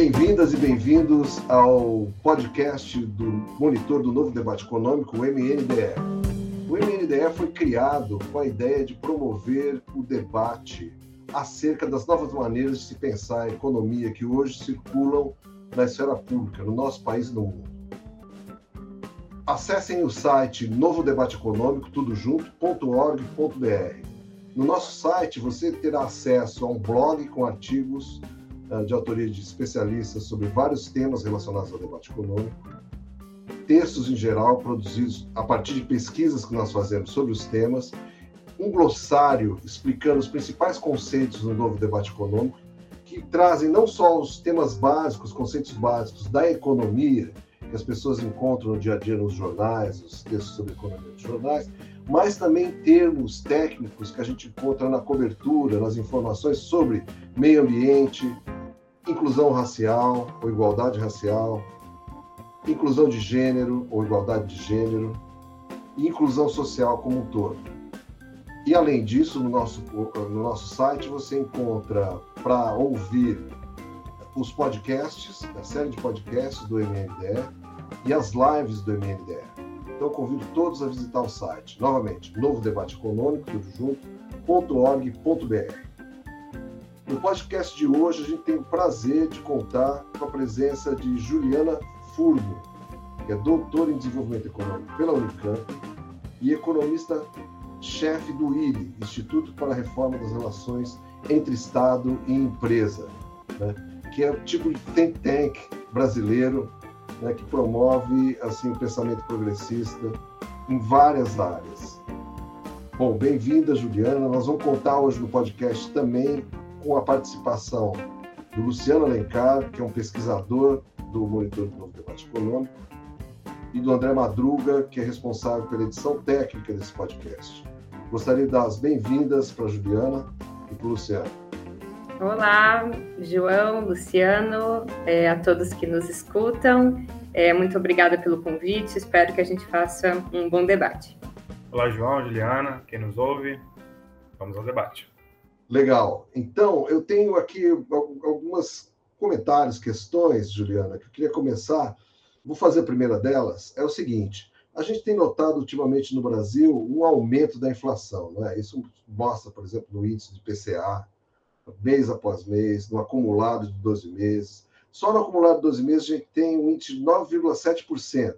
Bem-vindas e bem-vindos ao podcast do Monitor do Novo Debate Econômico, o MNDE. O MNDE foi criado com a ideia de promover o debate acerca das novas maneiras de se pensar a economia que hoje circulam na esfera pública, no nosso país e no mundo. Acessem o site Novo Debate Econômico, tudo junto.org.br. No nosso site você terá acesso a um blog com artigos de autoria de especialistas sobre vários temas relacionados ao debate econômico, textos em geral produzidos a partir de pesquisas que nós fazemos sobre os temas, um glossário explicando os principais conceitos do novo debate econômico, que trazem não só os temas básicos, conceitos básicos da economia, que as pessoas encontram no dia a dia nos jornais, os textos sobre economia nos jornais, mas também termos técnicos que a gente encontra na cobertura, nas informações sobre meio ambiente, inclusão racial ou igualdade racial, inclusão de gênero ou igualdade de gênero, e inclusão social como um todo. E além disso, no nosso, no nosso site você encontra para ouvir os podcasts, a série de podcasts do MNDE e as lives do MNDE. Então convido todos a visitar o site. Novamente, Novo Debate Econômico, tudo junto.org.br. No podcast de hoje, a gente tem o prazer de contar com a presença de Juliana Furgo, que é doutora em desenvolvimento econômico pela Unicamp e economista-chefe do IRI, Instituto para a Reforma das Relações entre Estado e Empresa. Né? que é o tipo de think tank brasileiro né, que promove assim, o pensamento progressista em várias áreas. Bom, bem-vinda, Juliana. Nós vamos contar hoje no podcast também com a participação do Luciano Alencar, que é um pesquisador do Monitor do Novo Debate Econômico, e do André Madruga, que é responsável pela edição técnica desse podcast. Gostaria de dar as bem-vindas para a Juliana e para o Luciano. Olá, João, Luciano, é, a todos que nos escutam. É, muito obrigada pelo convite. Espero que a gente faça um bom debate. Olá, João, Juliana, quem nos ouve. Vamos ao debate. Legal. Então, eu tenho aqui algumas comentários, questões, Juliana, que eu queria começar. Vou fazer a primeira delas. É o seguinte: a gente tem notado ultimamente no Brasil um aumento da inflação, não é? Isso mostra, por exemplo, no índice de PCA, mês após mês, no acumulado de 12 meses. Só no acumulado de 12 meses a gente tem um índice de 9,7%.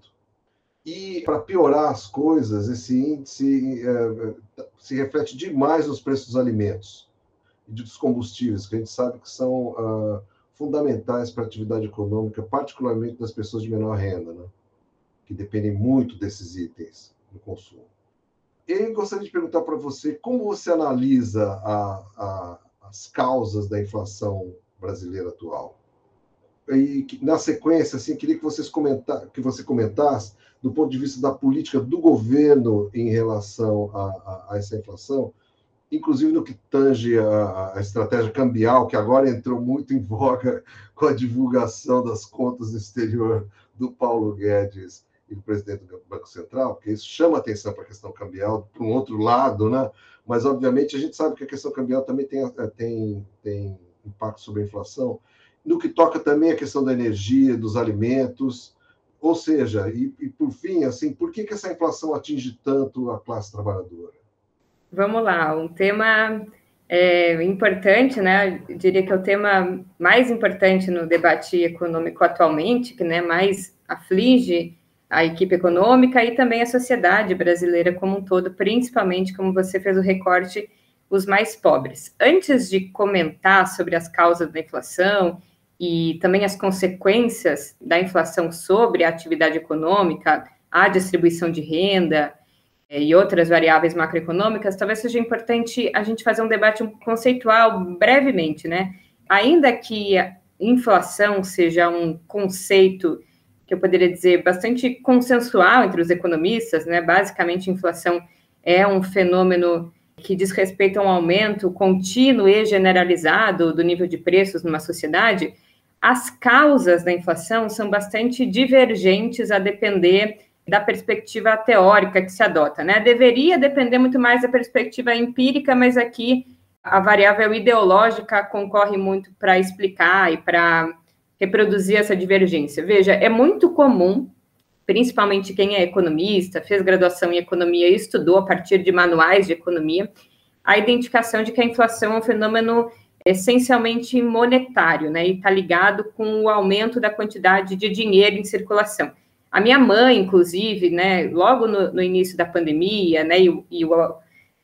E, para piorar as coisas, esse índice é, se reflete demais nos preços dos alimentos e dos combustíveis, que a gente sabe que são uh, fundamentais para a atividade econômica, particularmente das pessoas de menor renda, né? que dependem muito desses itens no consumo. Eu gostaria de perguntar para você como você analisa a, a as causas da inflação brasileira atual. E na sequência, assim, queria que vocês comentar, que você comentasse do ponto de vista da política do governo em relação a, a, a essa inflação, inclusive no que tange a, a, estratégia cambial, que agora entrou muito em voga com a divulgação das contas do exterior do Paulo Guedes e do presidente do Banco Central, porque isso chama atenção para a questão cambial, para um outro lado, né? Mas obviamente a gente sabe que a questão cambial também tem, eh, tem, tem impacto sobre a inflação, no que toca também a questão da energia, dos alimentos, ou seja, e, e por fim, assim, por que, que essa inflação atinge tanto a classe trabalhadora? Vamos lá, um tema é, importante, né? Eu diria que é o tema mais importante no debate econômico atualmente, que né, mais aflige a equipe econômica e também a sociedade brasileira como um todo, principalmente, como você fez o recorte, os mais pobres. Antes de comentar sobre as causas da inflação e também as consequências da inflação sobre a atividade econômica, a distribuição de renda eh, e outras variáveis macroeconômicas, talvez seja importante a gente fazer um debate conceitual brevemente, né? Ainda que a inflação seja um conceito que eu poderia dizer, bastante consensual entre os economistas, né? Basicamente, inflação é um fenômeno que diz respeito a um aumento contínuo e generalizado do nível de preços numa sociedade. As causas da inflação são bastante divergentes a depender da perspectiva teórica que se adota, né? Deveria depender muito mais da perspectiva empírica, mas aqui a variável ideológica concorre muito para explicar e para reproduzir essa divergência? Veja, é muito comum, principalmente quem é economista, fez graduação em economia e estudou a partir de manuais de economia, a identificação de que a inflação é um fenômeno essencialmente monetário, né? E está ligado com o aumento da quantidade de dinheiro em circulação. A minha mãe, inclusive, né, logo no, no início da pandemia, né, e, e o,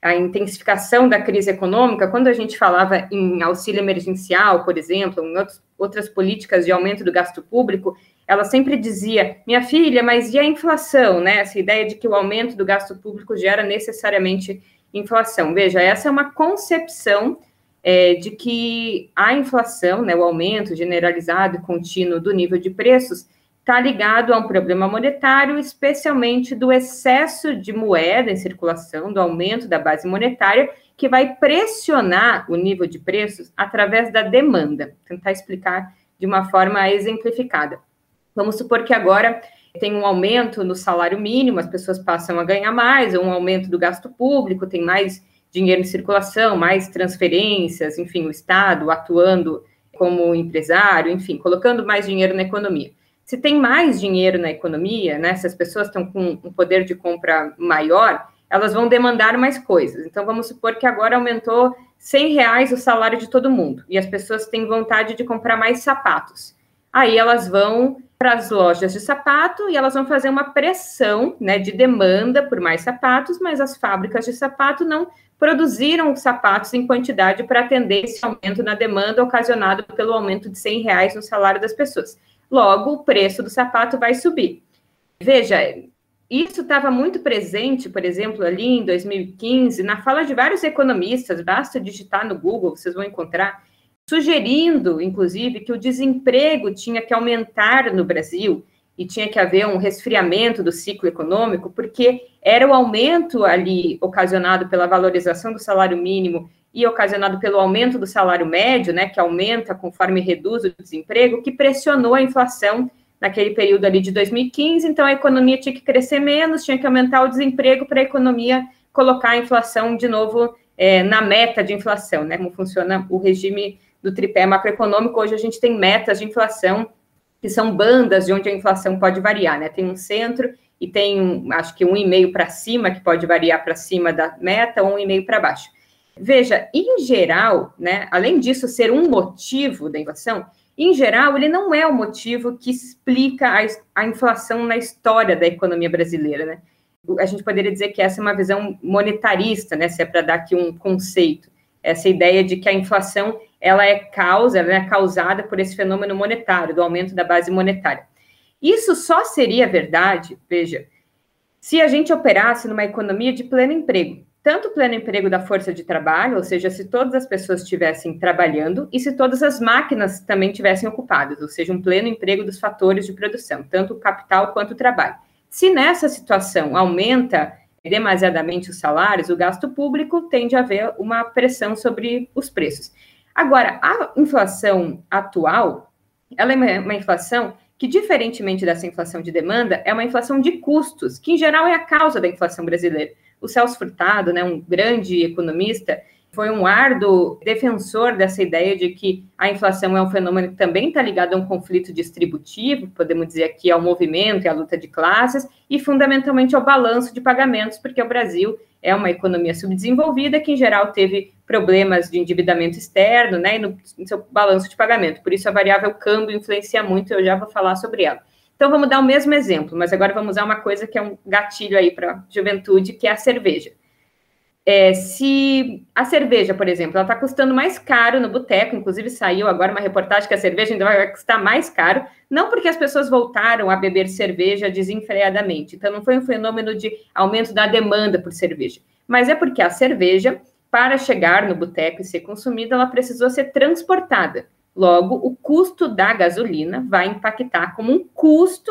a intensificação da crise econômica, quando a gente falava em auxílio emergencial, por exemplo, em outros, outras políticas de aumento do gasto público, ela sempre dizia: minha filha, mas e a inflação, né? Essa ideia de que o aumento do gasto público gera necessariamente inflação. Veja, essa é uma concepção é, de que a inflação, né, o aumento generalizado e contínuo do nível de preços, está ligado a um problema monetário, especialmente do excesso de moeda em circulação, do aumento da base monetária, que vai pressionar o nível de preços através da demanda. Vou tentar explicar de uma forma exemplificada. Vamos supor que agora tem um aumento no salário mínimo, as pessoas passam a ganhar mais, ou um aumento do gasto público, tem mais dinheiro em circulação, mais transferências, enfim, o Estado atuando como empresário, enfim, colocando mais dinheiro na economia. Se tem mais dinheiro na economia, né, se as pessoas estão com um poder de compra maior, elas vão demandar mais coisas. Então, vamos supor que agora aumentou 100 reais o salário de todo mundo e as pessoas têm vontade de comprar mais sapatos. Aí elas vão para as lojas de sapato e elas vão fazer uma pressão né, de demanda por mais sapatos, mas as fábricas de sapato não produziram sapatos em quantidade para atender esse aumento na demanda ocasionado pelo aumento de 100 reais no salário das pessoas. Logo, o preço do sapato vai subir. Veja, isso estava muito presente, por exemplo, ali em 2015, na fala de vários economistas, basta digitar no Google, vocês vão encontrar, sugerindo, inclusive, que o desemprego tinha que aumentar no Brasil e tinha que haver um resfriamento do ciclo econômico, porque era o aumento ali ocasionado pela valorização do salário mínimo e ocasionado pelo aumento do salário médio, né, que aumenta conforme reduz o desemprego, que pressionou a inflação naquele período ali de 2015. Então, a economia tinha que crescer menos, tinha que aumentar o desemprego para a economia colocar a inflação de novo é, na meta de inflação, né? Como funciona o regime do tripé macroeconômico. Hoje a gente tem metas de inflação que são bandas de onde a inflação pode variar, né? Tem um centro e tem, acho que um e meio para cima, que pode variar para cima da meta, ou um e meio para baixo. Veja, em geral, né, além disso ser um motivo da inflação, em geral, ele não é o motivo que explica a, a inflação na história da economia brasileira, né? A gente poderia dizer que essa é uma visão monetarista, né, se é para dar aqui um conceito, essa ideia de que a inflação ela é causa, ela é causada por esse fenômeno monetário, do aumento da base monetária. Isso só seria verdade, veja, se a gente operasse numa economia de pleno emprego tanto o pleno emprego da força de trabalho, ou seja, se todas as pessoas estivessem trabalhando e se todas as máquinas também estivessem ocupadas, ou seja, um pleno emprego dos fatores de produção, tanto o capital quanto o trabalho. Se nessa situação aumenta demasiadamente os salários, o gasto público tende a haver uma pressão sobre os preços. Agora, a inflação atual, ela é uma inflação que, diferentemente dessa inflação de demanda, é uma inflação de custos, que em geral é a causa da inflação brasileira. O Celso Furtado, né, um grande economista, foi um árduo defensor dessa ideia de que a inflação é um fenômeno que também está ligado a um conflito distributivo, podemos dizer aqui ao movimento e à luta de classes, e fundamentalmente ao balanço de pagamentos, porque o Brasil é uma economia subdesenvolvida que, em geral, teve problemas de endividamento externo, né, e no, no seu balanço de pagamento. Por isso, a variável câmbio influencia muito, eu já vou falar sobre ela. Então, vamos dar o mesmo exemplo, mas agora vamos usar uma coisa que é um gatilho aí para juventude, que é a cerveja. É, se a cerveja, por exemplo, ela está custando mais caro no boteco, inclusive saiu agora uma reportagem que a cerveja ainda vai custar mais caro, não porque as pessoas voltaram a beber cerveja desenfreadamente, então não foi um fenômeno de aumento da demanda por cerveja, mas é porque a cerveja, para chegar no boteco e ser consumida, ela precisou ser transportada. Logo, o custo da gasolina vai impactar como um custo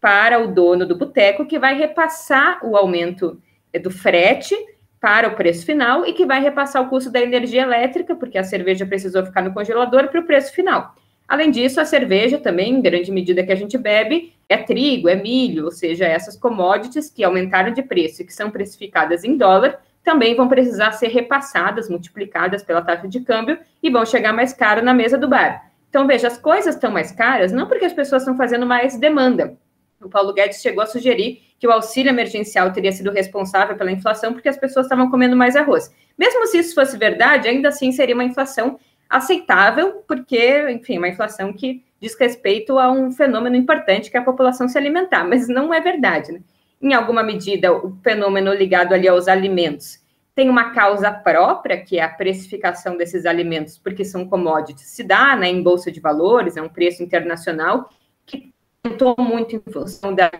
para o dono do boteco, que vai repassar o aumento do frete para o preço final e que vai repassar o custo da energia elétrica, porque a cerveja precisou ficar no congelador, para o preço final. Além disso, a cerveja também, em grande medida que a gente bebe, é trigo, é milho, ou seja, essas commodities que aumentaram de preço e que são precificadas em dólar, também vão precisar ser repassadas, multiplicadas pela taxa de câmbio e vão chegar mais caro na mesa do bar. Então, veja, as coisas estão mais caras não porque as pessoas estão fazendo mais demanda. O Paulo Guedes chegou a sugerir que o auxílio emergencial teria sido responsável pela inflação porque as pessoas estavam comendo mais arroz. Mesmo se isso fosse verdade, ainda assim seria uma inflação aceitável, porque, enfim, uma inflação que diz respeito a um fenômeno importante que é a população se alimentar, mas não é verdade. Né? Em alguma medida, o fenômeno ligado ali aos alimentos tem uma causa própria, que é a precificação desses alimentos, porque são commodities, se dá né, em bolsa de valores, é um preço internacional, que aumentou muito em função da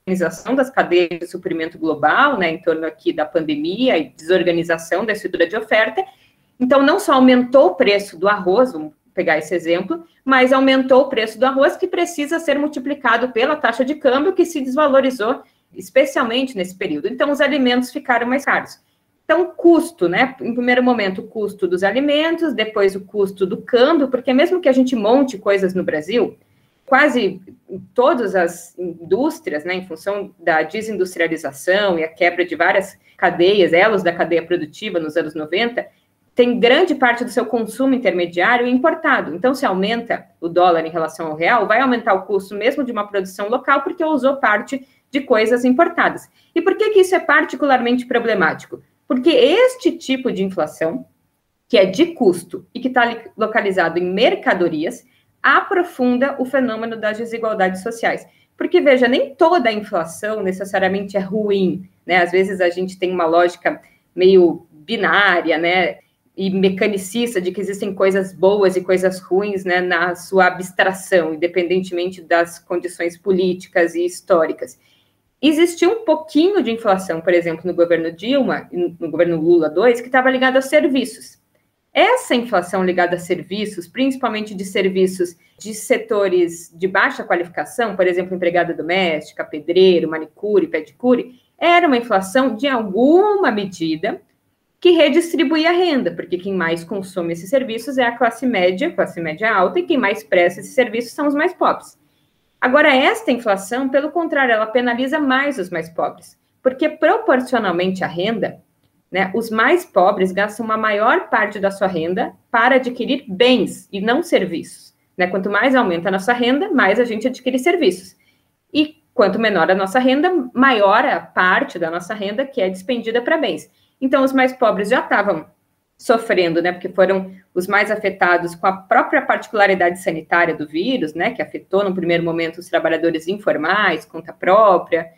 organização das cadeias de suprimento global, né, em torno aqui da pandemia e desorganização da estrutura de oferta. Então, não só aumentou o preço do arroz, vamos pegar esse exemplo, mas aumentou o preço do arroz, que precisa ser multiplicado pela taxa de câmbio, que se desvalorizou, especialmente nesse período. Então, os alimentos ficaram mais caros. Então, custo, né? Em primeiro momento, o custo dos alimentos, depois o custo do câmbio, porque mesmo que a gente monte coisas no Brasil, quase todas as indústrias, né, em função da desindustrialização e a quebra de várias cadeias, elos da cadeia produtiva nos anos 90, tem grande parte do seu consumo intermediário importado. Então, se aumenta o dólar em relação ao real, vai aumentar o custo mesmo de uma produção local, porque usou parte de coisas importadas. E por que, que isso é particularmente problemático? Porque este tipo de inflação, que é de custo e que está localizado em mercadorias, aprofunda o fenômeno das desigualdades sociais. Porque, veja, nem toda a inflação necessariamente é ruim, né? Às vezes a gente tem uma lógica meio binária, né? E mecanicista de que existem coisas boas e coisas ruins, né? Na sua abstração, independentemente das condições políticas e históricas. Existiu um pouquinho de inflação, por exemplo, no governo Dilma, no governo Lula 2, que estava ligado aos serviços. Essa inflação ligada a serviços, principalmente de serviços de setores de baixa qualificação, por exemplo, empregada doméstica, pedreiro, manicure, pedicure, era uma inflação de alguma medida que redistribuía a renda, porque quem mais consome esses serviços é a classe média, classe média alta, e quem mais presta esses serviços são os mais pobres. Agora, esta inflação, pelo contrário, ela penaliza mais os mais pobres, porque proporcionalmente à renda, né? Os mais pobres gastam uma maior parte da sua renda para adquirir bens e não serviços. Né? Quanto mais aumenta a nossa renda, mais a gente adquire serviços. E quanto menor a nossa renda, maior a parte da nossa renda que é despendida para bens. Então, os mais pobres já estavam sofrendo, né? Porque foram os mais afetados com a própria particularidade sanitária do vírus, né? Que afetou no primeiro momento os trabalhadores informais, conta própria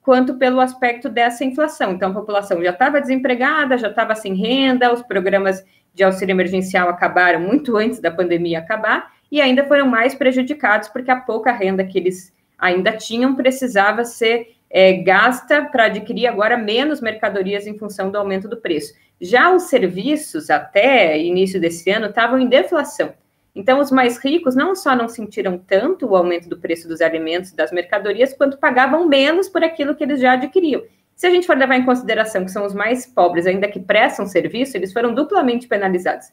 quanto pelo aspecto dessa inflação. Então, a população já estava desempregada, já estava sem renda, os programas de auxílio emergencial acabaram muito antes da pandemia acabar e ainda foram mais prejudicados porque a pouca renda que eles ainda tinham precisava ser é, gasta para adquirir agora menos mercadorias em função do aumento do preço. Já os serviços, até início desse ano, estavam em deflação. Então, os mais ricos não só não sentiram tanto o aumento do preço dos alimentos e das mercadorias, quanto pagavam menos por aquilo que eles já adquiriam. Se a gente for levar em consideração que são os mais pobres, ainda que prestam serviço, eles foram duplamente penalizados.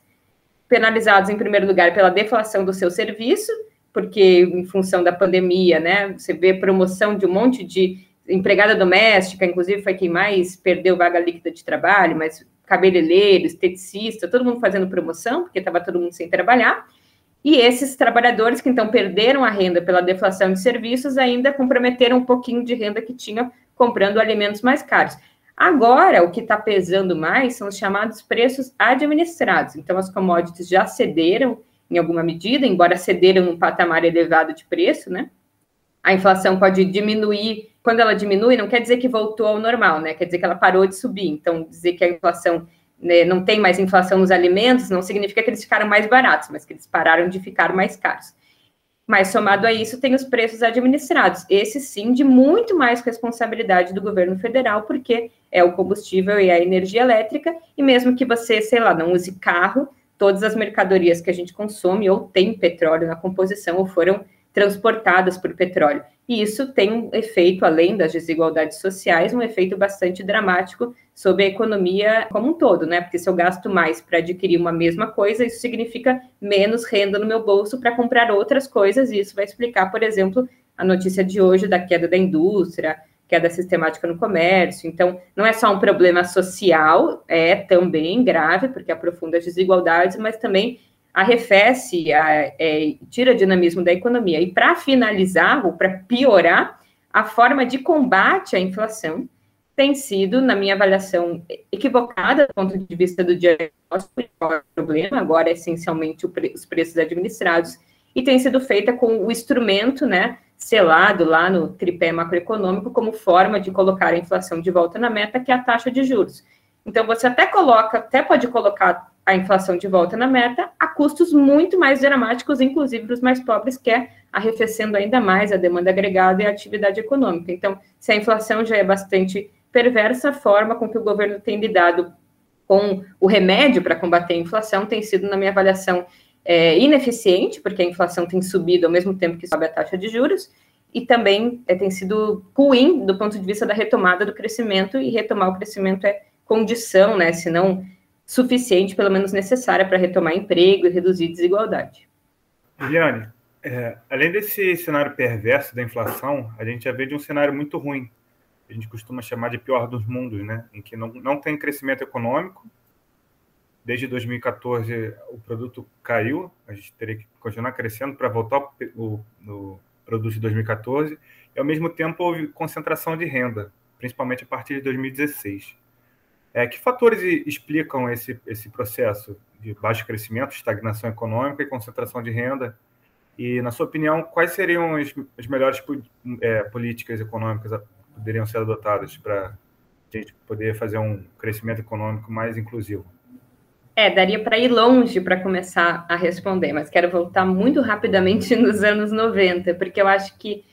Penalizados, em primeiro lugar, pela deflação do seu serviço, porque em função da pandemia, né, você vê promoção de um monte de empregada doméstica, inclusive foi quem mais perdeu vaga líquida de trabalho, mas cabeleireiro, esteticista, todo mundo fazendo promoção, porque estava todo mundo sem trabalhar. E esses trabalhadores que então perderam a renda pela deflação de serviços ainda comprometeram um pouquinho de renda que tinha comprando alimentos mais caros. Agora, o que está pesando mais são os chamados preços administrados. Então, as commodities já cederam em alguma medida, embora cederam num patamar elevado de preço, né? A inflação pode diminuir. Quando ela diminui, não quer dizer que voltou ao normal, né? Quer dizer que ela parou de subir. Então, dizer que a inflação né, não tem mais inflação nos alimentos, não significa que eles ficaram mais baratos, mas que eles pararam de ficar mais caros. Mas somado a isso, tem os preços administrados. Esse sim, de muito mais responsabilidade do governo federal, porque é o combustível e a energia elétrica, e mesmo que você, sei lá, não use carro, todas as mercadorias que a gente consome ou tem petróleo na composição ou foram transportadas por petróleo. E isso tem um efeito, além das desigualdades sociais, um efeito bastante dramático sobre a economia como um todo, né? Porque se eu gasto mais para adquirir uma mesma coisa, isso significa menos renda no meu bolso para comprar outras coisas, e isso vai explicar, por exemplo, a notícia de hoje da queda da indústria, queda sistemática no comércio. Então, não é só um problema social, é também grave, porque aprofunda as desigualdades, mas também arrefece, a, é, tira dinamismo da economia. E para finalizar, ou para piorar, a forma de combate à inflação tem sido, na minha avaliação, equivocada do ponto de vista do diagnóstico, qual é o problema, agora é essencialmente pre os preços administrados, e tem sido feita com o instrumento, né, selado lá no tripé macroeconômico como forma de colocar a inflação de volta na meta, que é a taxa de juros. Então, você até coloca, até pode colocar a inflação de volta na meta a custos muito mais dramáticos, inclusive para os mais pobres, que é arrefecendo ainda mais a demanda agregada e a atividade econômica. Então, se a inflação já é bastante perversa, a forma com que o governo tem lidado com o remédio para combater a inflação tem sido, na minha avaliação, é, ineficiente, porque a inflação tem subido ao mesmo tempo que sobe a taxa de juros, e também é, tem sido ruim do ponto de vista da retomada do crescimento, e retomar o crescimento é condição, né, se não suficiente, pelo menos necessária, para retomar emprego e reduzir desigualdade. Liane, é, além desse cenário perverso da inflação, a gente já vê de um cenário muito ruim, a gente costuma chamar de pior dos mundos, né, em que não, não tem crescimento econômico, desde 2014 o produto caiu, a gente teria que continuar crescendo para voltar o, o produto de 2014, e ao mesmo tempo houve concentração de renda, principalmente a partir de 2016. É, que fatores explicam esse, esse processo de baixo crescimento, estagnação econômica e concentração de renda? E, na sua opinião, quais seriam as, as melhores é, políticas econômicas que poderiam ser adotadas para a gente poder fazer um crescimento econômico mais inclusivo? É, daria para ir longe para começar a responder, mas quero voltar muito rapidamente nos anos 90, porque eu acho que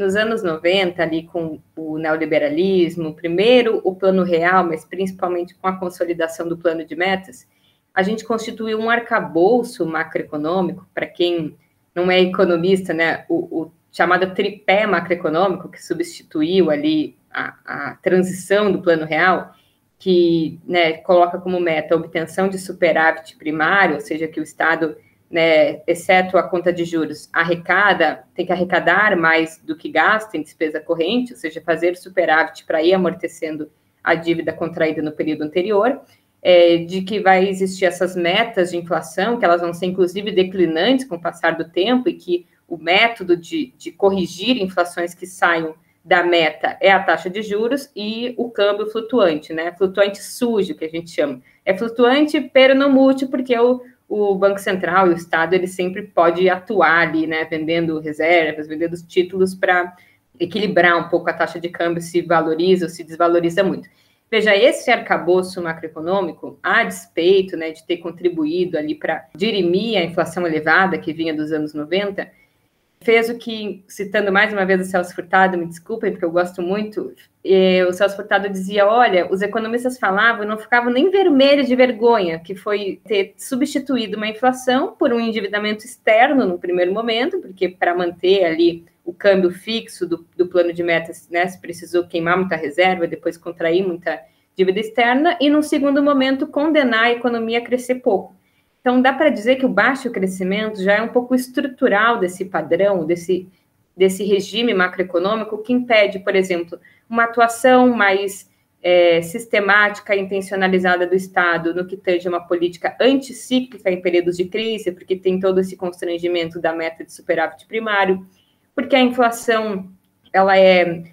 nos anos 90, ali com o neoliberalismo, primeiro o plano real, mas principalmente com a consolidação do plano de metas, a gente constituiu um arcabouço macroeconômico, para quem não é economista, né, o, o, chamado tripé macroeconômico, que substituiu ali a, a transição do plano real, que né, coloca como meta a obtenção de superávit primário, ou seja, que o Estado né, exceto a conta de juros, arrecada, tem que arrecadar mais do que gasta em despesa corrente, ou seja, fazer superávit para ir amortecendo a dívida contraída no período anterior, é, de que vai existir essas metas de inflação, que elas vão ser inclusive declinantes com o passar do tempo, e que o método de, de corrigir inflações que saiam da meta é a taxa de juros e o câmbio flutuante, né? Flutuante sujo, que a gente chama. É flutuante, pero não mútil, porque o, o Banco Central e o Estado ele sempre pode atuar ali, né, vendendo reservas, vendendo os títulos para equilibrar um pouco a taxa de câmbio se valoriza ou se desvaloriza muito. Veja, esse arcabouço macroeconômico, a despeito né, de ter contribuído ali para dirimir a inflação elevada que vinha dos anos 90, fez o que, citando mais uma vez o Celso Furtado, me desculpem, porque eu gosto muito, o Celso Furtado dizia, olha, os economistas falavam, não ficavam nem vermelhos de vergonha, que foi ter substituído uma inflação por um endividamento externo no primeiro momento, porque para manter ali o câmbio fixo do, do plano de metas, né, se precisou queimar muita reserva, depois contrair muita dívida externa, e no segundo momento condenar a economia a crescer pouco. Então, dá para dizer que o baixo crescimento já é um pouco estrutural desse padrão, desse, desse regime macroeconômico, que impede, por exemplo, uma atuação mais é, sistemática e intencionalizada do Estado no que tange uma política anticíclica em períodos de crise, porque tem todo esse constrangimento da meta de superávit primário, porque a inflação ela é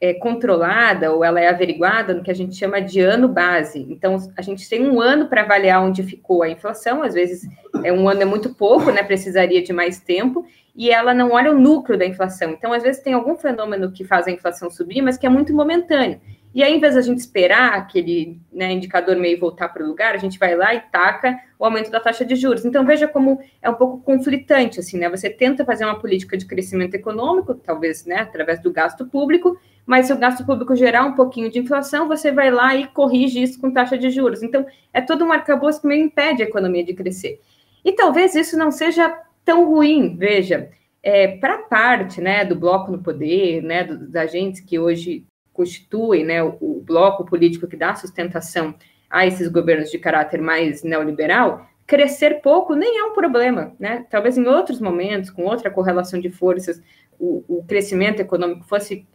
é, controlada ou ela é averiguada no que a gente chama de ano base. Então, a gente tem um ano para avaliar onde ficou a inflação, às vezes é um ano é muito pouco, né? Precisaria de mais tempo, e ela não olha o núcleo da inflação. Então, às vezes tem algum fenômeno que faz a inflação subir, mas que é muito momentâneo. E aí, em vez da gente esperar aquele né, indicador meio voltar para o lugar, a gente vai lá e taca o aumento da taxa de juros. Então, veja como é um pouco conflitante, assim, né? Você tenta fazer uma política de crescimento econômico, talvez, né, através do gasto público, mas se o gasto público gerar um pouquinho de inflação, você vai lá e corrige isso com taxa de juros. Então, é todo um arcabouço que meio impede a economia de crescer. E talvez isso não seja tão ruim, veja, é, para parte né, do bloco no poder, né, dos agentes que hoje constituem né, o, o bloco político que dá sustentação a esses governos de caráter mais neoliberal, crescer pouco nem é um problema, né? Talvez em outros momentos, com outra correlação de forças, o, o crescimento econômico fosse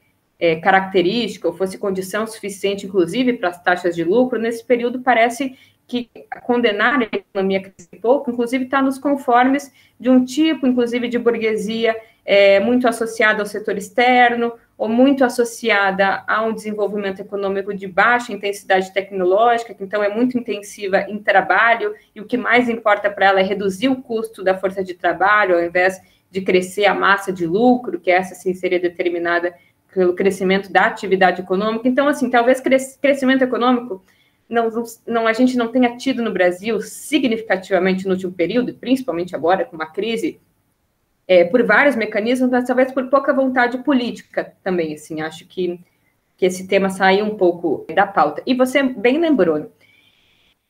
é, característica ou fosse condição suficiente, inclusive, para as taxas de lucro, nesse período parece que condenar a economia a crescer pouco, inclusive está nos conformes de um tipo, inclusive, de burguesia é, muito associada ao setor externo, ou muito associada a um desenvolvimento econômico de baixa intensidade tecnológica, que então é muito intensiva em trabalho, e o que mais importa para ela é reduzir o custo da força de trabalho, ao invés de crescer a massa de lucro, que essa sim seria determinada pelo crescimento da atividade econômica. Então, assim, talvez crescimento econômico não, não, a gente não tenha tido no Brasil significativamente no último período, principalmente agora com uma crise, é, por vários mecanismos, mas talvez por pouca vontade política também, assim, acho que, que esse tema saiu um pouco da pauta. E você bem lembrou,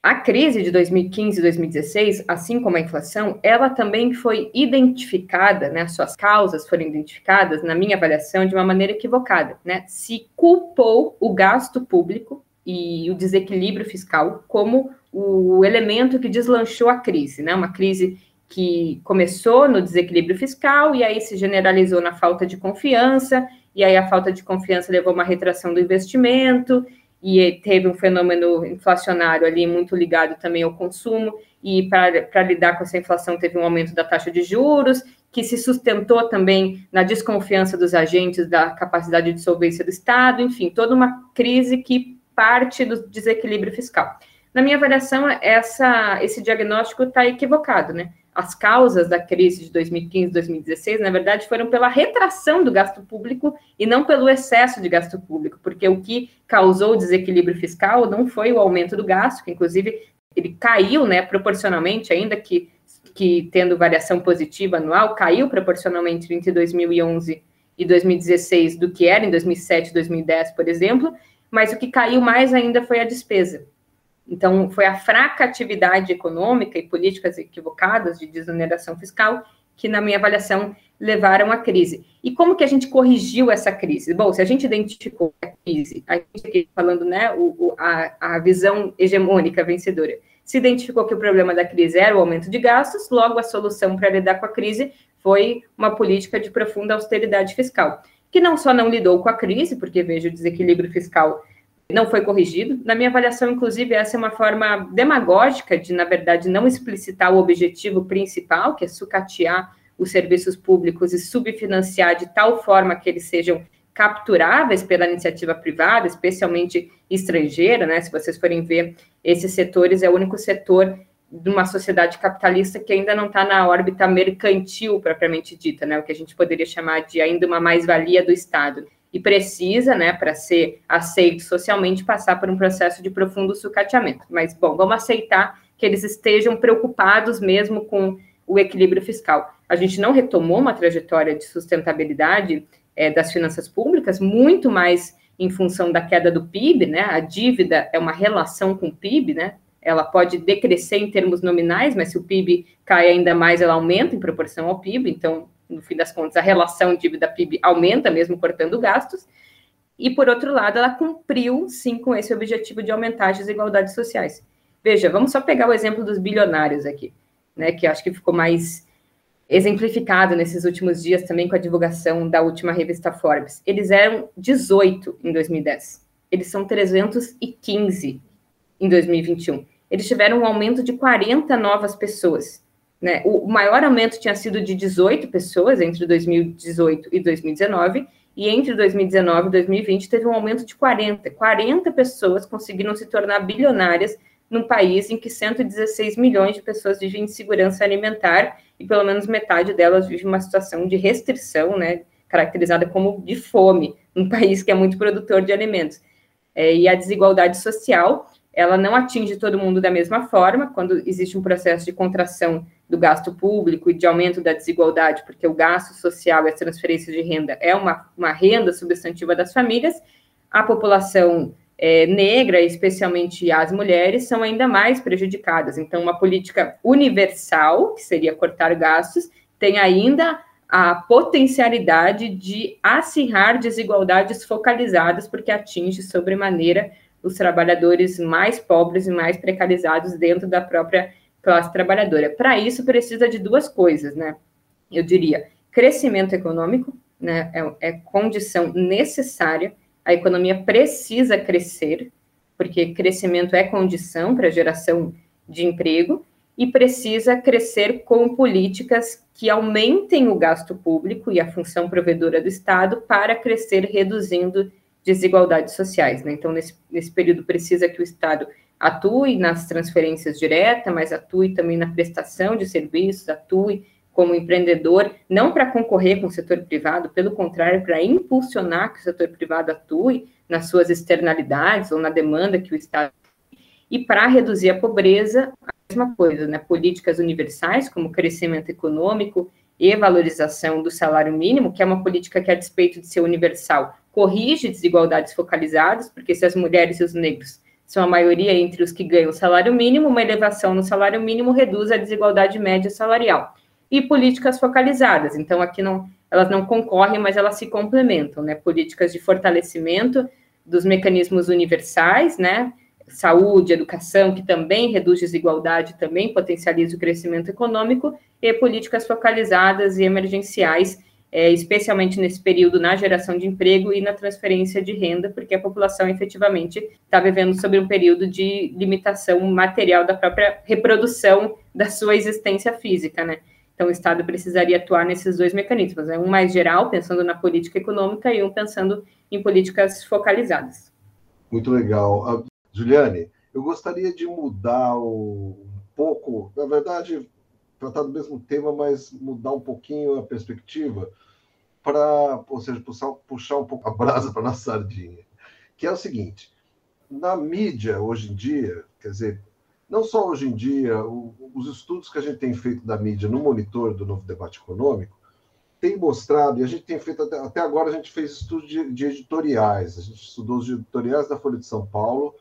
a crise de 2015 e 2016, assim como a inflação, ela também foi identificada, né, suas causas foram identificadas, na minha avaliação, de uma maneira equivocada, né? Se culpou o gasto público e o desequilíbrio fiscal como o elemento que deslanchou a crise, né? Uma crise que começou no desequilíbrio fiscal e aí se generalizou na falta de confiança, e aí a falta de confiança levou a uma retração do investimento, e teve um fenômeno inflacionário ali muito ligado também ao consumo, e para lidar com essa inflação teve um aumento da taxa de juros, que se sustentou também na desconfiança dos agentes da capacidade de solvência do Estado, enfim, toda uma crise que parte do desequilíbrio fiscal. Na minha avaliação, essa, esse diagnóstico está equivocado, né? As causas da crise de 2015 2016, na verdade, foram pela retração do gasto público e não pelo excesso de gasto público, porque o que causou o desequilíbrio fiscal não foi o aumento do gasto, que inclusive ele caiu, né, proporcionalmente, ainda que, que tendo variação positiva anual, caiu proporcionalmente entre 2011 e 2016 do que era em 2007 e 2010, por exemplo, mas o que caiu mais ainda foi a despesa. Então, foi a fraca atividade econômica e políticas equivocadas de desoneração fiscal que, na minha avaliação, levaram à crise. E como que a gente corrigiu essa crise? Bom, se a gente identificou a crise, a gente aqui falando, né, o, a, a visão hegemônica vencedora, se identificou que o problema da crise era o aumento de gastos, logo a solução para lidar com a crise foi uma política de profunda austeridade fiscal, que não só não lidou com a crise, porque veja o desequilíbrio fiscal não foi corrigido. Na minha avaliação, inclusive, essa é uma forma demagógica de, na verdade, não explicitar o objetivo principal, que é sucatear os serviços públicos e subfinanciar de tal forma que eles sejam capturáveis pela iniciativa privada, especialmente estrangeira, né? Se vocês forem ver, esses setores é o único setor de uma sociedade capitalista que ainda não está na órbita mercantil propriamente dita, né? O que a gente poderia chamar de ainda uma mais-valia do Estado e precisa, né, para ser aceito socialmente, passar por um processo de profundo sucateamento. Mas, bom, vamos aceitar que eles estejam preocupados mesmo com o equilíbrio fiscal. A gente não retomou uma trajetória de sustentabilidade é, das finanças públicas, muito mais em função da queda do PIB, né? A dívida é uma relação com o PIB, né? Ela pode decrescer em termos nominais, mas se o PIB cai ainda mais, ela aumenta em proporção ao PIB. Então, no fim das contas, a relação dívida-PIB aumenta, mesmo cortando gastos, e, por outro lado, ela cumpriu, sim, com esse objetivo de aumentar as desigualdades sociais. Veja, vamos só pegar o exemplo dos bilionários aqui, né, que acho que ficou mais exemplificado nesses últimos dias também com a divulgação da última revista Forbes. Eles eram 18 em 2010. Eles são 315 em 2021. Eles tiveram um aumento de 40 novas pessoas. Né? O maior aumento tinha sido de 18 pessoas entre 2018 e 2019, e entre 2019 e 2020 teve um aumento de 40. 40 pessoas conseguiram se tornar bilionárias num país em que 116 milhões de pessoas vivem em segurança alimentar e pelo menos metade delas vive uma situação de restrição, né, caracterizada como de fome, num país que é muito produtor de alimentos. É, e a desigualdade social, ela não atinge todo mundo da mesma forma, quando existe um processo de contração do gasto público e de aumento da desigualdade, porque o gasto social e as transferências de renda é uma, uma renda substantiva das famílias, a população é, negra, especialmente as mulheres, são ainda mais prejudicadas. Então, uma política universal, que seria cortar gastos, tem ainda a potencialidade de acirrar desigualdades focalizadas, porque atinge sobremaneira os trabalhadores mais pobres e mais precarizados dentro da própria classe trabalhadora. Para isso, precisa de duas coisas, né? Eu diria, crescimento econômico, né? É, é condição necessária. A economia precisa crescer porque crescimento é condição para geração de emprego, e precisa crescer com políticas que aumentem o gasto público e a função provedora do Estado para crescer reduzindo desigualdades sociais. Né? Então, nesse, nesse período, precisa que o Estado atue nas transferências diretas, mas atue também na prestação de serviços, atue como empreendedor, não para concorrer com o setor privado, pelo contrário, para impulsionar que o setor privado atue nas suas externalidades ou na demanda que o Estado e para reduzir a pobreza, mesma coisa, né? Políticas universais, como crescimento econômico e valorização do salário mínimo, que é uma política que, a despeito de ser universal, corrige desigualdades focalizadas, porque se as mulheres e os negros são a maioria entre os que ganham o salário mínimo, uma elevação no salário mínimo reduz a desigualdade média salarial. E políticas focalizadas, então aqui não, elas não concorrem, mas elas se complementam, né? Políticas de fortalecimento dos mecanismos universais, né? Saúde, educação, que também reduz desigualdade, também potencializa o crescimento econômico, e políticas focalizadas e emergenciais, é, especialmente nesse período na geração de emprego e na transferência de renda, porque a população efetivamente está vivendo sobre um período de limitação material da própria reprodução da sua existência física, né? Então, o Estado precisaria atuar nesses dois mecanismos, né? um mais geral, pensando na política econômica, e um pensando em políticas focalizadas. Muito legal. Juliane, eu gostaria de mudar o, um pouco, na verdade, tratar do mesmo tema, mas mudar um pouquinho a perspectiva para, ou seja, puxar, puxar um pouco a brasa para nossa sardinha, que é o seguinte: na mídia hoje em dia, quer dizer, não só hoje em dia, o, os estudos que a gente tem feito da mídia no monitor do novo debate econômico tem mostrado, e a gente tem feito até, até agora, a gente fez estudos de, de editoriais, a gente estudou os editoriais da Folha de São Paulo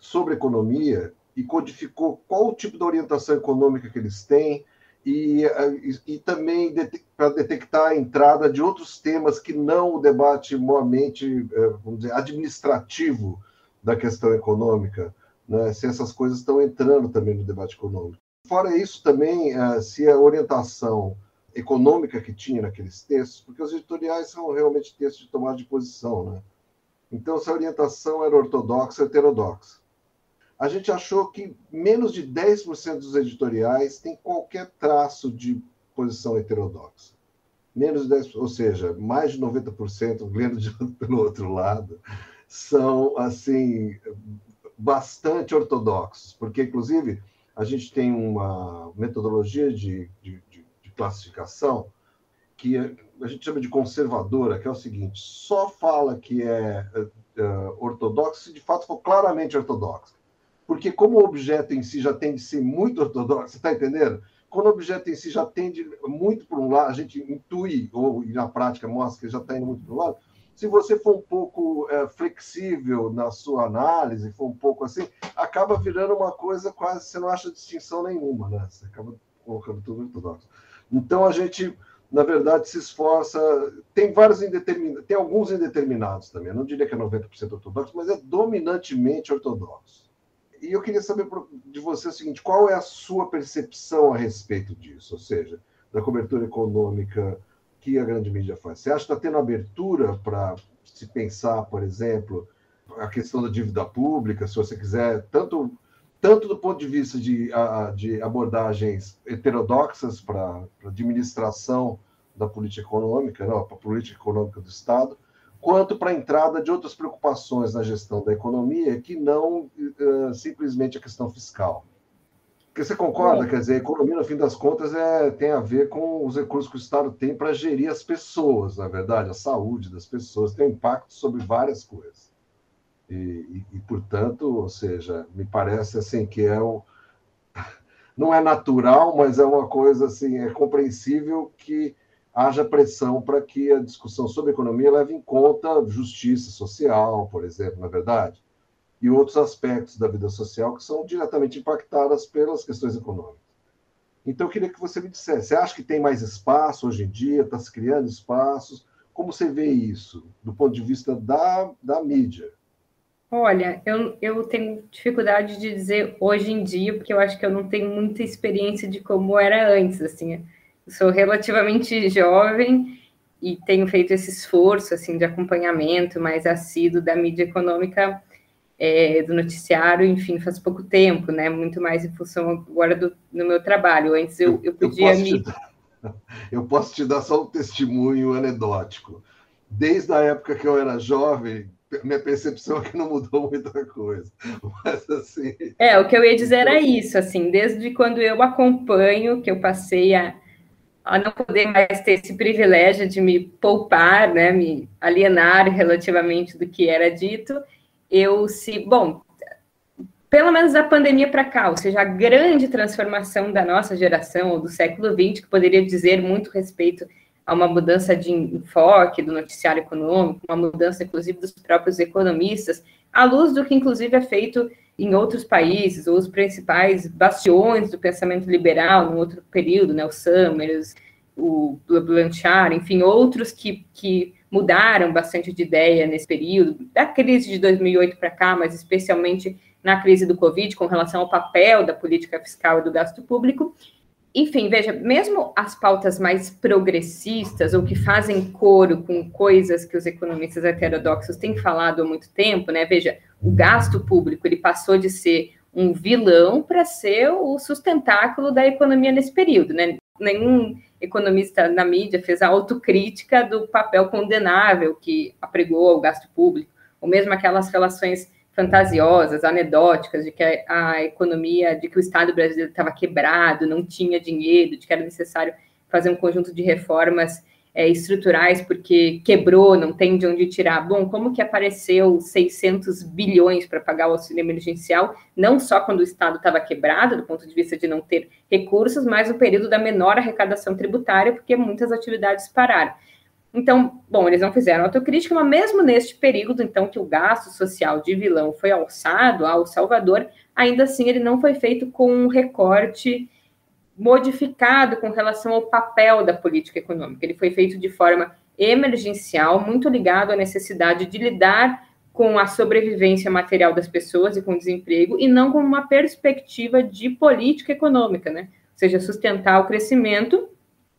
sobre economia e codificou qual o tipo de orientação econômica que eles têm e, e, e também para detectar a entrada de outros temas que não o debate mormente, é, vamos dizer, administrativo da questão econômica, né? se essas coisas estão entrando também no debate econômico. Fora isso, também, é, se a orientação econômica que tinha naqueles textos, porque os editoriais são realmente textos de tomada de posição, né? Então, se a orientação era ortodoxa heterodoxa a gente achou que menos de 10% dos editoriais tem qualquer traço de posição heterodoxa. Menos de 10%, ou seja, mais de 90%, lendo de, pelo outro lado, são, assim, bastante ortodoxos, porque, inclusive, a gente tem uma metodologia de, de, de, classificação que a gente chama de conservadora, que é o seguinte: só fala que é uh, ortodoxo se de fato for claramente ortodoxo porque como o objeto em si já tem de ser muito ortodoxo, você está entendendo? Quando o objeto em si já tende muito para um lado, a gente intui, ou na prática mostra que já está indo muito para um lado, se você for um pouco é, flexível na sua análise, for um pouco assim, acaba virando uma coisa quase, você não acha distinção nenhuma, né? Você acaba colocando tudo ortodoxo. Então, a gente, na verdade, se esforça, tem vários indeterminados, tem alguns indeterminados também, eu não diria que é 90% ortodoxo, mas é dominantemente ortodoxo. E eu queria saber de você o seguinte: qual é a sua percepção a respeito disso? Ou seja, da cobertura econômica que a grande mídia faz. Você acha que está tendo abertura para se pensar, por exemplo, a questão da dívida pública, se você quiser, tanto, tanto do ponto de vista de, de abordagens heterodoxas para a administração da política econômica, para a política econômica do Estado, quanto para a entrada de outras preocupações na gestão da economia que não uh, simplesmente a questão fiscal. Porque você concorda? Quer dizer, a economia, no fim das contas, é, tem a ver com os recursos que o Estado tem para gerir as pessoas, na verdade, a saúde das pessoas, tem impacto sobre várias coisas. E, e, e portanto, ou seja, me parece assim que é o, não é natural, mas é uma coisa assim, é compreensível que haja pressão para que a discussão sobre economia leve em conta justiça social, por exemplo, na é verdade, e outros aspectos da vida social que são diretamente impactadas pelas questões econômicas. Então, eu queria que você me dissesse: você acha que tem mais espaço hoje em dia? Está se criando espaços? Como você vê isso, do ponto de vista da, da mídia? Olha, eu, eu tenho dificuldade de dizer hoje em dia, porque eu acho que eu não tenho muita experiência de como era antes, assim sou relativamente jovem e tenho feito esse esforço assim de acompanhamento mais assíduo da mídia econômica é, do noticiário, enfim, faz pouco tempo, né? Muito mais em função agora do, do meu trabalho. Antes eu, eu podia eu me. Dar, eu posso te dar só um testemunho anedótico. Desde a época que eu era jovem, minha percepção é que não mudou muita coisa. Mas assim. É, o que eu ia dizer era isso, assim, desde quando eu acompanho, que eu passei a, a não poder mais ter esse privilégio de me poupar, né, me alienar relativamente do que era dito, eu se, bom, pelo menos da pandemia para cá, ou seja, a grande transformação da nossa geração, ou do século XX, que poderia dizer muito respeito a uma mudança de enfoque do noticiário econômico, uma mudança, inclusive, dos próprios economistas, à luz do que, inclusive, é feito em outros países, ou os principais bastiões do pensamento liberal, no outro período, né, o Summers, o Blanchard, enfim, outros que, que mudaram bastante de ideia nesse período, da crise de 2008 para cá, mas especialmente na crise do Covid, com relação ao papel da política fiscal e do gasto público. Enfim, veja, mesmo as pautas mais progressistas, ou que fazem coro com coisas que os economistas heterodoxos têm falado há muito tempo, né? Veja, o gasto público ele passou de ser um vilão para ser o sustentáculo da economia nesse período, né? Nenhum economista na mídia fez a autocrítica do papel condenável que apregou ao gasto público, ou mesmo aquelas relações fantasiosas, anedóticas, de que a, a economia, de que o Estado brasileiro estava quebrado, não tinha dinheiro, de que era necessário fazer um conjunto de reformas é, estruturais porque quebrou, não tem de onde tirar. Bom, como que apareceu 600 bilhões para pagar o auxílio emergencial, não só quando o Estado estava quebrado, do ponto de vista de não ter recursos, mas no período da menor arrecadação tributária, porque muitas atividades pararam. Então, bom, eles não fizeram autocrítica, mas mesmo neste período, então, que o gasto social de vilão foi alçado ao Salvador, ainda assim ele não foi feito com um recorte modificado com relação ao papel da política econômica. Ele foi feito de forma emergencial, muito ligado à necessidade de lidar com a sobrevivência material das pessoas e com o desemprego, e não com uma perspectiva de política econômica, né? Ou seja, sustentar o crescimento,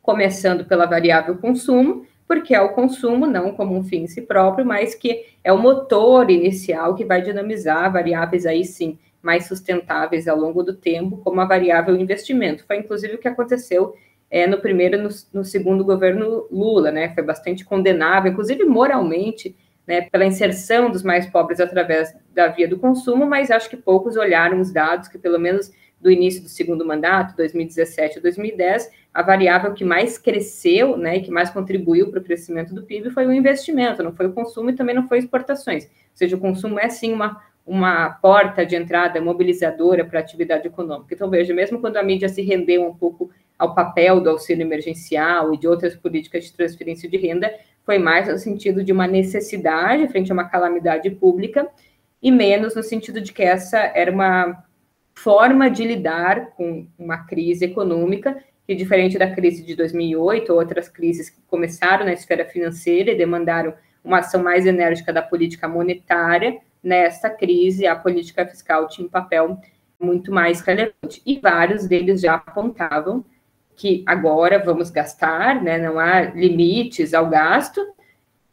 começando pela variável consumo, porque é o consumo, não como um fim em si próprio, mas que é o motor inicial que vai dinamizar variáveis aí sim mais sustentáveis ao longo do tempo, como a variável investimento. Foi inclusive o que aconteceu é, no primeiro e no, no, segundo governo Lula, né? Foi bastante condenável, inclusive moralmente, né, pela inserção dos mais pobres através da via do consumo, mas acho que poucos olharam os dados que, pelo menos do início do segundo mandato, 2017 a 2010, a variável que mais cresceu, né, e que mais contribuiu para o crescimento do PIB foi o investimento, não foi o consumo e também não foi exportações. Ou seja, o consumo é sim uma uma porta de entrada mobilizadora para a atividade econômica. Então, veja, mesmo quando a mídia se rendeu um pouco ao papel do auxílio emergencial e de outras políticas de transferência de renda, foi mais no sentido de uma necessidade frente a uma calamidade pública e menos no sentido de que essa era uma forma de lidar com uma crise econômica que, diferente da crise de 2008 ou outras crises que começaram na esfera financeira e demandaram uma ação mais enérgica da política monetária, nesta crise, a política fiscal tinha um papel muito mais relevante. E vários deles já apontavam que agora vamos gastar, né, não há limites ao gasto,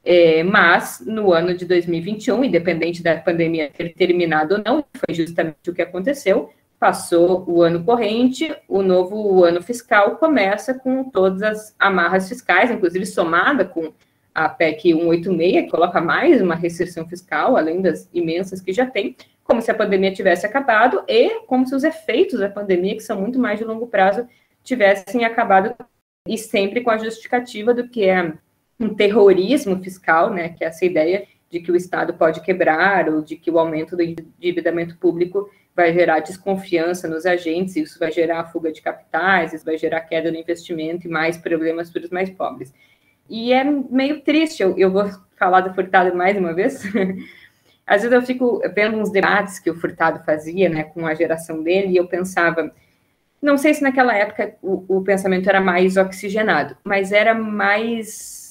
é, mas no ano de 2021, independente da pandemia ter terminado ou não, foi justamente o que aconteceu, passou o ano corrente, o novo ano fiscal começa com todas as amarras fiscais, inclusive somada com a PEC 186, que coloca mais uma restrição fiscal, além das imensas que já tem, como se a pandemia tivesse acabado e como se os efeitos da pandemia, que são muito mais de longo prazo, tivessem acabado e sempre com a justificativa do que é um terrorismo fiscal, né, que é essa ideia de que o Estado pode quebrar ou de que o aumento do endividamento público vai gerar desconfiança nos agentes, isso vai gerar fuga de capitais, isso vai gerar queda no investimento e mais problemas para os mais pobres. E é meio triste, eu, eu vou falar do Furtado mais uma vez. Às vezes eu fico vendo uns debates que o Furtado fazia, né, com a geração dele, e eu pensava, não sei se naquela época o, o pensamento era mais oxigenado, mas era mais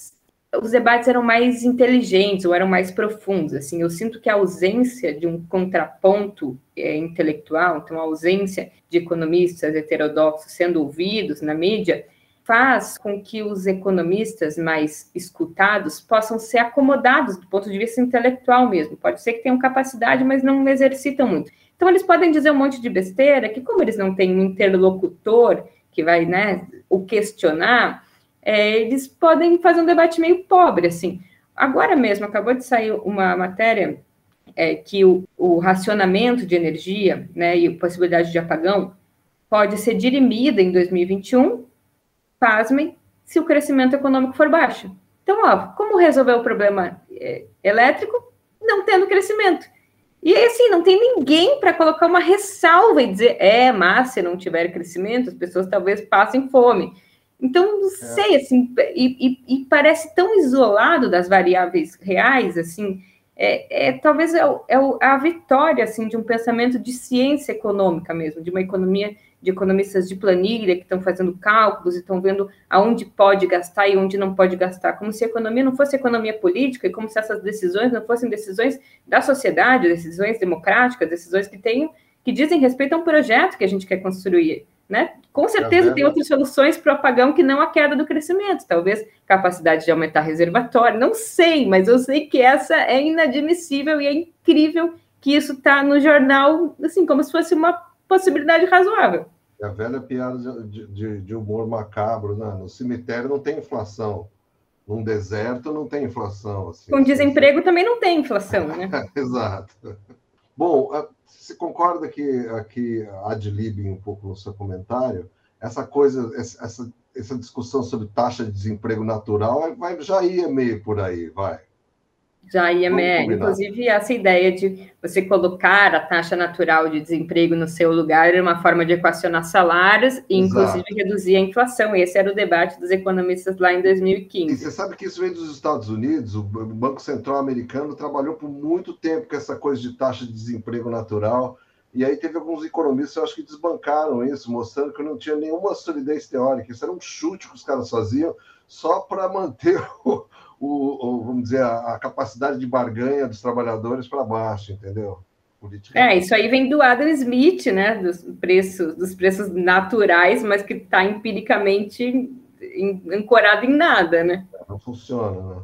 os debates eram mais inteligentes ou eram mais profundos. Assim, eu sinto que a ausência de um contraponto é, intelectual, então a ausência de economistas heterodoxos sendo ouvidos na mídia, faz com que os economistas mais escutados possam ser acomodados do ponto de vista intelectual mesmo. Pode ser que tenham capacidade, mas não exercitam muito. Então, eles podem dizer um monte de besteira, que como eles não têm um interlocutor que vai né, o questionar, é, eles podem fazer um debate meio pobre, assim. Agora mesmo, acabou de sair uma matéria é, que o, o, racionamento de energia né, e a possibilidade de apagão pode ser dirimida em 2021 pasmem, se o crescimento econômico for baixo. Então, ó, como resolver o problema é, elétrico? Não tendo crescimento. E assim, não tem ninguém para colocar uma ressalva e dizer, é, mas se não tiver crescimento, as pessoas talvez passem fome. Então, não é. sei, assim, e, e, e, parece tão isolado das variáveis reais, assim, é, é talvez é, é a vitória, assim, de um pensamento de ciência econômica mesmo, de uma economia de economistas de planilha que estão fazendo cálculos e estão vendo aonde pode gastar e onde não pode gastar, como se a economia não fosse economia política e como se essas decisões não fossem decisões da sociedade, decisões democráticas, decisões que tenham que dizem respeito a um projeto que a gente quer construir, né? Com certeza tem outras soluções para o apagão que não a queda do crescimento, talvez capacidade de aumentar reservatório, não sei, mas eu sei que essa é inadmissível e é incrível que isso está no jornal, assim, como se fosse uma possibilidade razoável. É a velha piada de, de, de, humor macabro, né? No cemitério não tem inflação. Num deserto não tem inflação. Assim, Com desemprego também não tem inflação, né? Exato. Bom, você concorda que aqui ad lib um pouco no seu comentário, essa coisa, essa, essa discussão sobre taxa de desemprego natural vai, já ia meio por aí, vai. Já ia, é, inclusive, essa ideia de você colocar a taxa natural de desemprego no seu lugar era uma forma de equacionar salários e, inclusive, Exato. reduzir a inflação. Esse era o debate dos economistas lá em 2015. E você sabe que isso vem dos Estados Unidos, o Banco Central americano trabalhou por muito tempo com essa coisa de taxa de desemprego natural. E aí teve alguns economistas, eu acho que desbancaram isso, mostrando que não tinha nenhuma solidez teórica. Isso era um chute que os caras faziam só para manter o, o, o, vamos dizer, a, a, capacidade de barganha dos trabalhadores para baixo, entendeu? É, isso aí vem do Adam Smith, né? Dos preços, dos preços naturais, mas que está empiricamente ancorado em nada, né? Não funciona, né?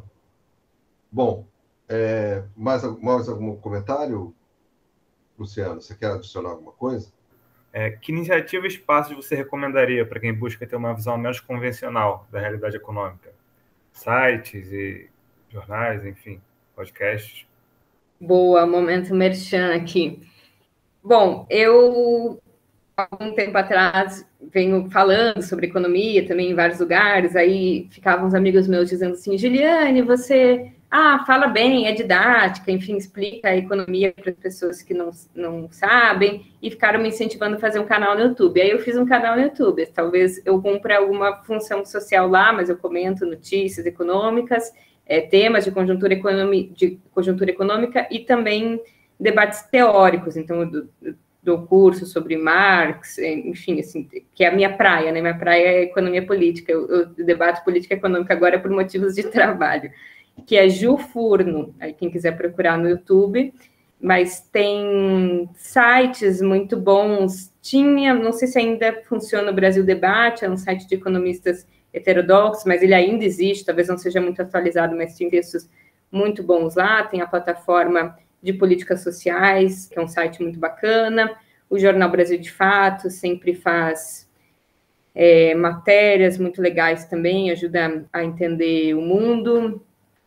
Bom, é, mais, mais algum comentário, Luciano? Você quer adicionar alguma coisa? É, que iniciativa e espaços você recomendaria para quem busca ter uma visão menos convencional da realidade econômica? Sites e jornais, enfim, podcasts. Boa, momento merchan aqui. Bom, eu algum tempo atrás venho falando sobre economia também em vários lugares, aí ficavam uns amigos meus dizendo assim, Juliane, você ah, fala bem, é didática, enfim, explica a economia para as pessoas que não, não sabem, e ficaram me incentivando a fazer um canal no YouTube. Aí eu fiz um canal no YouTube, talvez eu cumpra alguma função social lá, mas eu comento notícias econômicas, é, temas de conjuntura, economi, de conjuntura econômica e também debates teóricos, então do, do curso sobre Marx, enfim, assim, que é a minha praia, né? Minha praia é economia política, eu, eu debato política econômica agora por motivos de trabalho que é Ju Furno, aí quem quiser procurar no YouTube, mas tem sites muito bons. Tinha, não sei se ainda funciona o Brasil Debate, é um site de economistas heterodoxos, mas ele ainda existe, talvez não seja muito atualizado, mas tem textos muito bons lá. Tem a plataforma de políticas sociais, que é um site muito bacana. O Jornal Brasil de Fato sempre faz é, matérias muito legais também, ajuda a entender o mundo.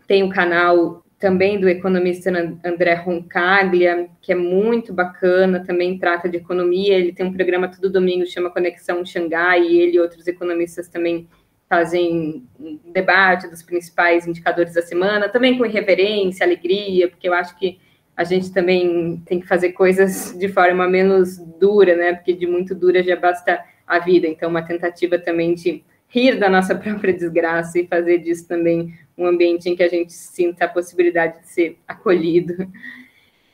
Tem o canal também do economista André Roncaglia, que é muito bacana, também trata de economia. Ele tem um programa todo domingo, chama Conexão Xangai, e ele e outros economistas também fazem um debate dos principais indicadores da semana, também com irreverência, alegria, porque eu acho que a gente também tem que fazer coisas de forma menos dura, né? Porque de muito dura já basta a vida. Então, uma tentativa também de rir da nossa própria desgraça e fazer disso também um ambiente em que a gente sinta a possibilidade de ser acolhido.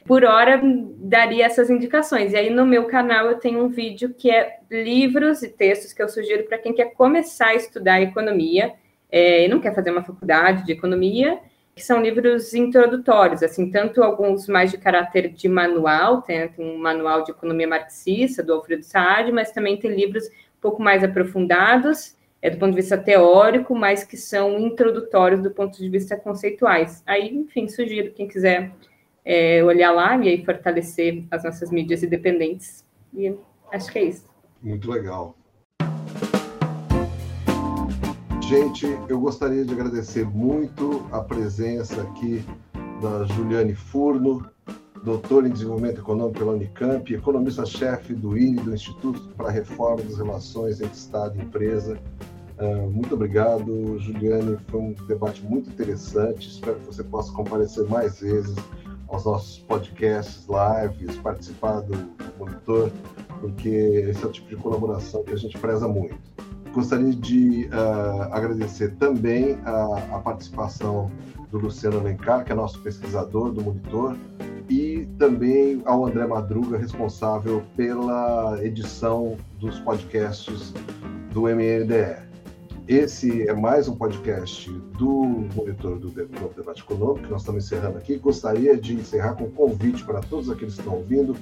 Por hora, daria essas indicações. E aí, no meu canal, eu tenho um vídeo que é livros e textos que eu sugiro para quem quer começar a estudar economia é, e não quer fazer uma faculdade de economia, que são livros introdutórios, assim, tanto alguns mais de caráter de manual, tem, tem um manual de economia marxista, do Alfredo Saad, mas também tem livros um pouco mais aprofundados, é, do ponto de vista teórico, mas que são introdutórios do ponto de vista conceituais. Aí, enfim, sugiro quem quiser é, olhar lá e aí fortalecer as nossas mídias independentes. E acho que é isso. Muito legal. Gente, eu gostaria de agradecer muito a presença aqui da Juliane Furno, doutora em desenvolvimento econômico pela Unicamp, economista-chefe do INE, do Instituto para a Reforma das Relações entre Estado e Empresa. Uh, muito obrigado, Juliane. Foi um debate muito interessante. Espero que você possa comparecer mais vezes aos nossos podcasts, lives, participar do Monitor, porque esse é o tipo de colaboração que a gente preza muito. Gostaria de uh, agradecer também a, a participação do Luciano Alencar, que é nosso pesquisador do Monitor, e também ao André Madruga, responsável pela edição dos podcasts do MNDE. Esse é mais um podcast do Monitor do Novo Debate Econômico, que nós estamos encerrando aqui. Gostaria de encerrar com um convite para todos aqueles que estão ouvindo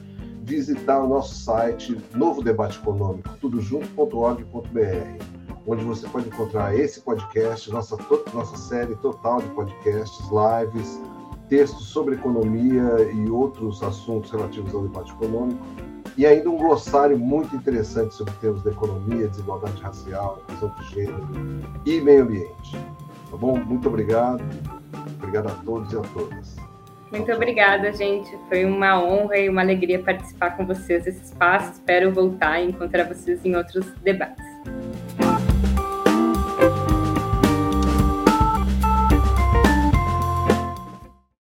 visitar o nosso site Novo Debate Econômico, tudojunto.org.br, onde você pode encontrar esse podcast, nossa, nossa série total de podcasts, lives, textos sobre economia e outros assuntos relativos ao debate econômico, e ainda um glossário muito interessante sobre termos de economia, desigualdade racial, inclusão de gênero e meio ambiente. Tá bom? Muito obrigado. Obrigado a todos e a todas. Muito obrigada, gente. Foi uma honra e uma alegria participar com vocês desse espaço. Espero voltar e encontrar vocês em outros debates.